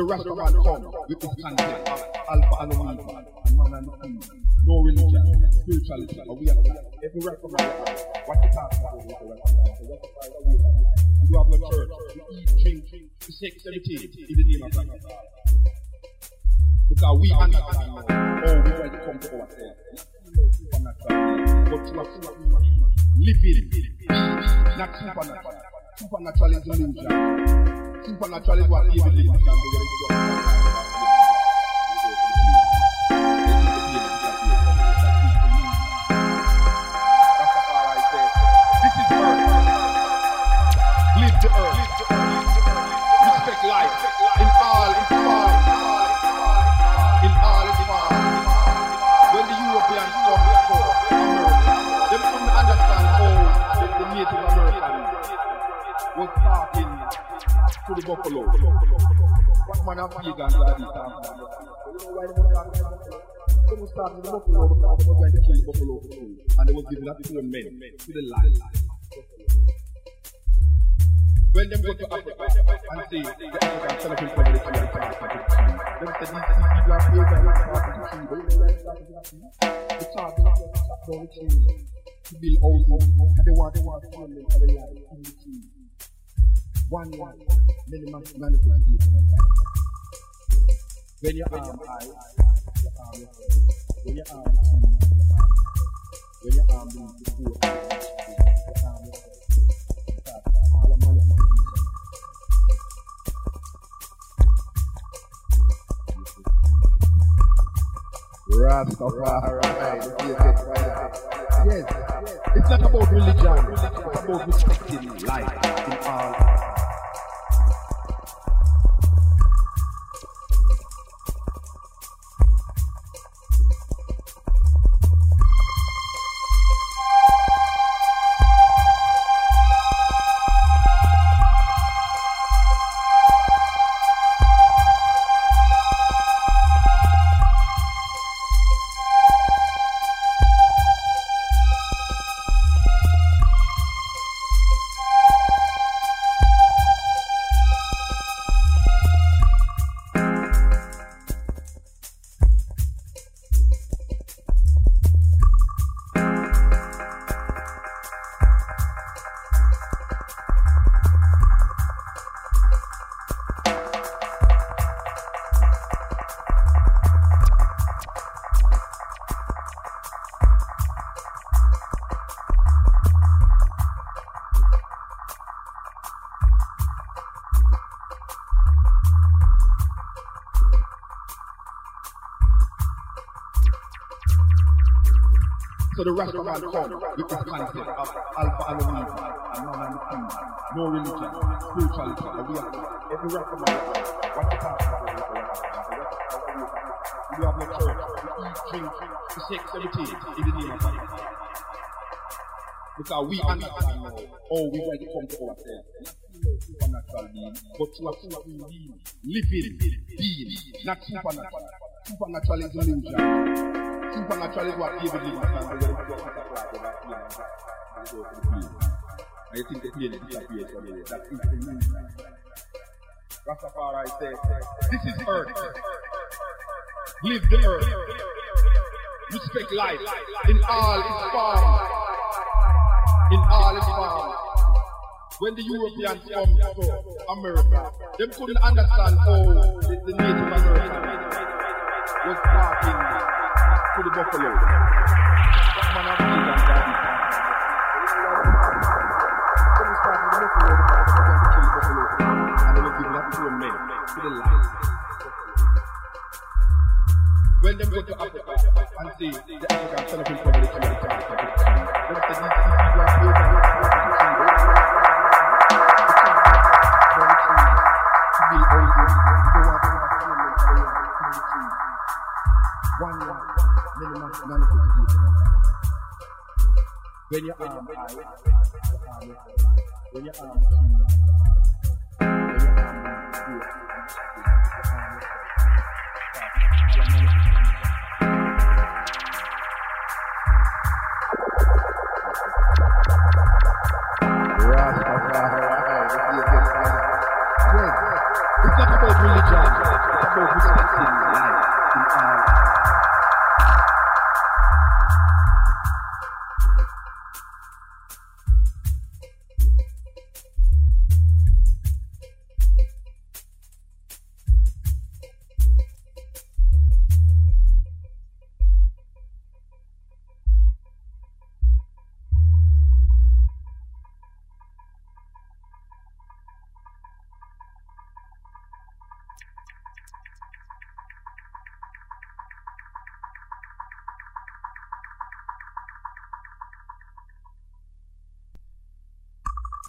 The rest of come with this concept of Alpha and Omega, man and king. No religion, spirituality, and we are every Rastaman. What you talking about with the Rastaman? The rest we have- You have no church, we eat, drink, we sex, everything in the name of God. Because we understand now, oh, we try to come to ourselves. But to a human being, living, not supernatural. Supernatural is illusion. Supernatural is what earth. Respect life in all. In all. When the Europeans come America, understand how the, Native American was talking to the buffalo. What man? You they? They the buffalo because they were to kill the buffalo for food. And they were giving that to the men, to the land. When them go to Africa and see the African celebrate for the the tree, them say these people are the they the tree? They start to chop down the tree to build houses, and they want, they want funding for the life in the tree. One one, many man- manifestation. When arm high, your arm is. When your arm is. When arm your arm is. Yes, it's not about religion, it's about respecting life in all. So the Rastaman come with this concept of Alpha and Omega, and man and the king. No religion, spirituality, we are every man. What you the? The rest we have no church, we eat, drink, we sex, everything in the name of God. Because we understand now, oh, we try to come to ourselves. Supernatural being, but to a human being, living being, not supernatural. Supernatural is illusion. Supernatural is what David lived and the way it was I think the plane disappeared from here. That is the illusion. Rastafari said, This is earth. Live the earth. Respect life in all its forms. In all its forms. When the Europeans come to America, they couldn't understand how the, the Native American was talking the buffalo. When them go to Africa and see the African celebrate for many man- manifestation of life. When your arm high, your arm is high. When your arm is tree, your arm is high. When your arm is good, your arm is high.